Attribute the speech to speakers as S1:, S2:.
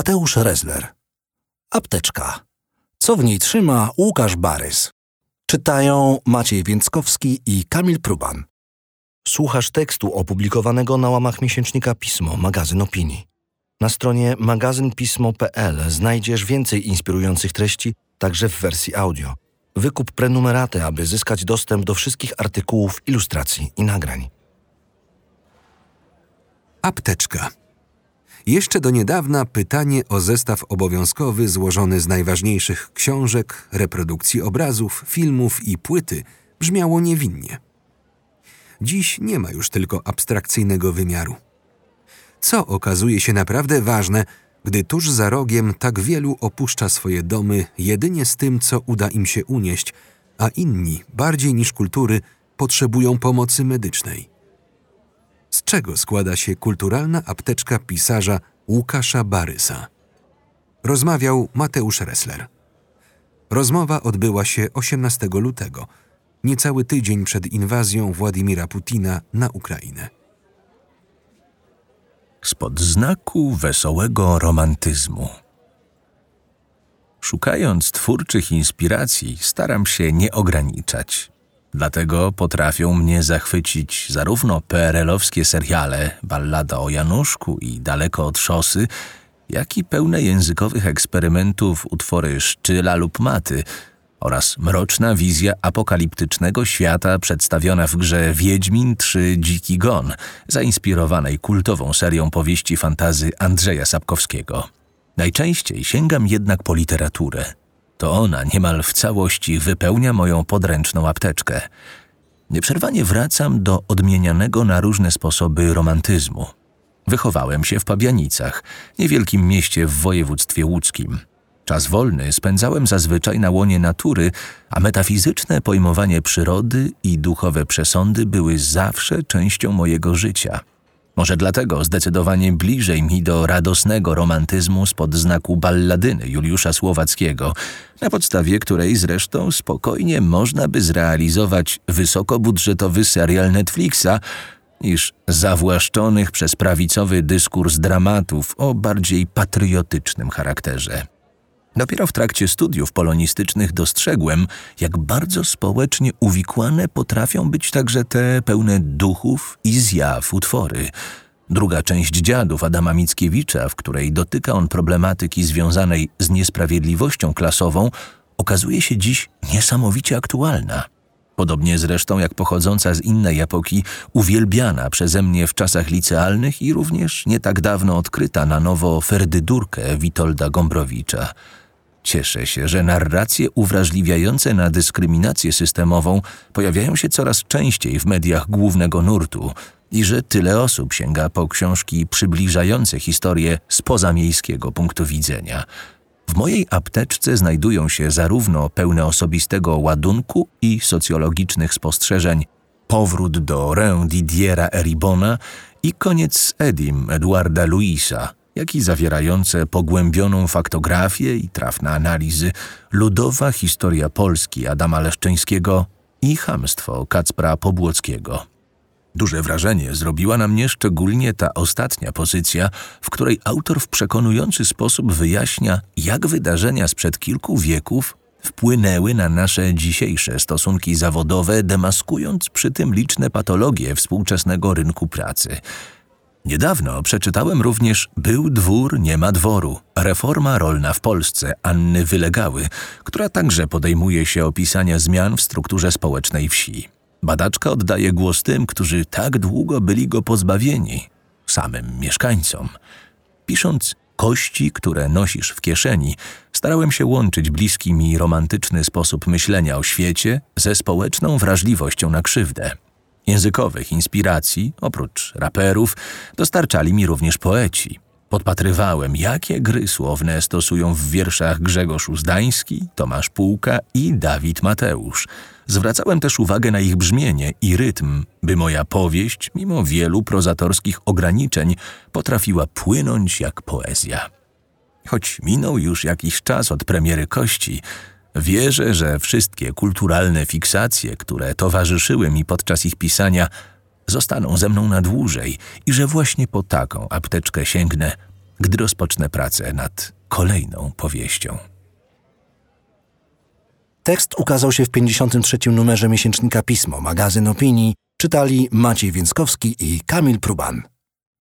S1: Mateusz Rezler. Apteczka. Co w niej trzyma Łukasz Barys. Czytają Maciej Więckowski i Kamil Pruban. Słuchasz tekstu opublikowanego na łamach miesięcznika Pismo, magazyn opinii. Na stronie magazynpismo.pl znajdziesz więcej inspirujących treści, także w wersji audio. Wykup prenumeraty, aby zyskać dostęp do wszystkich artykułów, ilustracji i nagrań.
S2: Apteczka. Jeszcze do niedawna pytanie o zestaw obowiązkowy złożony z najważniejszych książek, reprodukcji obrazów, filmów i płyty brzmiało niewinnie. Dziś nie ma już tylko abstrakcyjnego wymiaru. Co okazuje się naprawdę ważne, gdy tuż za rogiem tak wielu opuszcza swoje domy jedynie z tym, co uda im się unieść, a inni, bardziej niż kultury, potrzebują pomocy medycznej. Z czego składa się kulturalna apteczka pisarza Łukasza Barysa? Rozmawiał Mateusz Ressler. Rozmowa odbyła się 18 lutego, niecały tydzień przed inwazją Władimira Putina na Ukrainę.
S3: Spod znaku wesołego romantyzmu. Szukając twórczych inspiracji, staram się nie ograniczać. Dlatego potrafią mnie zachwycić zarówno PRL-owskie seriale Ballada o Januszku i Daleko od szosy, jak i pełne językowych eksperymentów utwory Szczyla lub Maty oraz mroczna wizja apokaliptycznego świata przedstawiona w grze Wiedźmin 3 Dziki Gon, zainspirowanej kultową serią powieści fantazy Andrzeja Sapkowskiego. Najczęściej sięgam jednak po literaturę – to ona niemal w całości wypełnia moją podręczną apteczkę. Nieprzerwanie wracam do odmienianego na różne sposoby romantyzmu. Wychowałem się w Pabianicach, niewielkim mieście w województwie łódzkim. Czas wolny spędzałem zazwyczaj na łonie natury, a metafizyczne pojmowanie przyrody i duchowe przesądy były zawsze częścią mojego życia – może dlatego zdecydowanie bliżej mi do radosnego romantyzmu spod znaku balladyny Juliusza Słowackiego, na podstawie której zresztą spokojnie można by zrealizować wysokobudżetowy serial Netflixa, niż zawłaszczonych przez prawicowy dyskurs dramatów o bardziej patriotycznym charakterze. Dopiero w trakcie studiów polonistycznych dostrzegłem, jak bardzo społecznie uwikłane potrafią być także te pełne duchów i zjaw utwory. Druga część dziadów Adama Mickiewicza, w której dotyka on problematyki związanej z niesprawiedliwością klasową, okazuje się dziś niesamowicie aktualna. Podobnie zresztą jak pochodząca z innej epoki, uwielbiana przeze mnie w czasach licealnych i również nie tak dawno odkryta na nowo Ferdydurkę Witolda Gombrowicza – Cieszę się, że narracje uwrażliwiające na dyskryminację systemową pojawiają się coraz częściej w mediach głównego nurtu i że tyle osób sięga po książki przybliżające historię z pozamiejskiego punktu widzenia. W mojej apteczce znajdują się zarówno pełne osobistego ładunku i socjologicznych spostrzeżeń Powrót do Rę Didiera Eribona i Koniec Edim Eduarda Luisa – jak i zawierające pogłębioną faktografię i trafne analizy ludowa historia Polski Adama Leszczyńskiego i chamstwo Kacpra Pobłockiego. Duże wrażenie zrobiła na mnie szczególnie ta ostatnia pozycja, w której autor w przekonujący sposób wyjaśnia, jak wydarzenia sprzed kilku wieków wpłynęły na nasze dzisiejsze stosunki zawodowe, demaskując przy tym liczne patologie współczesnego rynku pracy – Niedawno przeczytałem również Był dwór, nie ma dworu. Reforma rolna w Polsce Anny Wylegały, która także podejmuje się opisania zmian w strukturze społecznej wsi. Badaczka oddaje głos tym, którzy tak długo byli go pozbawieni, samym mieszkańcom. Pisząc kości, które nosisz w kieszeni, starałem się łączyć bliski mi romantyczny sposób myślenia o świecie ze społeczną wrażliwością na krzywdę. Językowych inspiracji, oprócz raperów, dostarczali mi również poeci. Podpatrywałem, jakie gry słowne stosują w wierszach Grzegorz Uzdański, Tomasz Półka i Dawid Mateusz. Zwracałem też uwagę na ich brzmienie i rytm, by moja powieść, mimo wielu prozatorskich ograniczeń, potrafiła płynąć jak poezja. Choć minął już jakiś czas od premiery Kości, Wierzę, że wszystkie kulturalne fiksacje, które towarzyszyły mi podczas ich pisania, zostaną ze mną na dłużej i że właśnie po taką apteczkę sięgnę, gdy rozpocznę pracę nad kolejną powieścią.
S1: Tekst ukazał się w 53. numerze miesięcznika Pismo, magazyn opinii. Czytali Maciej Więckowski i Kamil Pruban.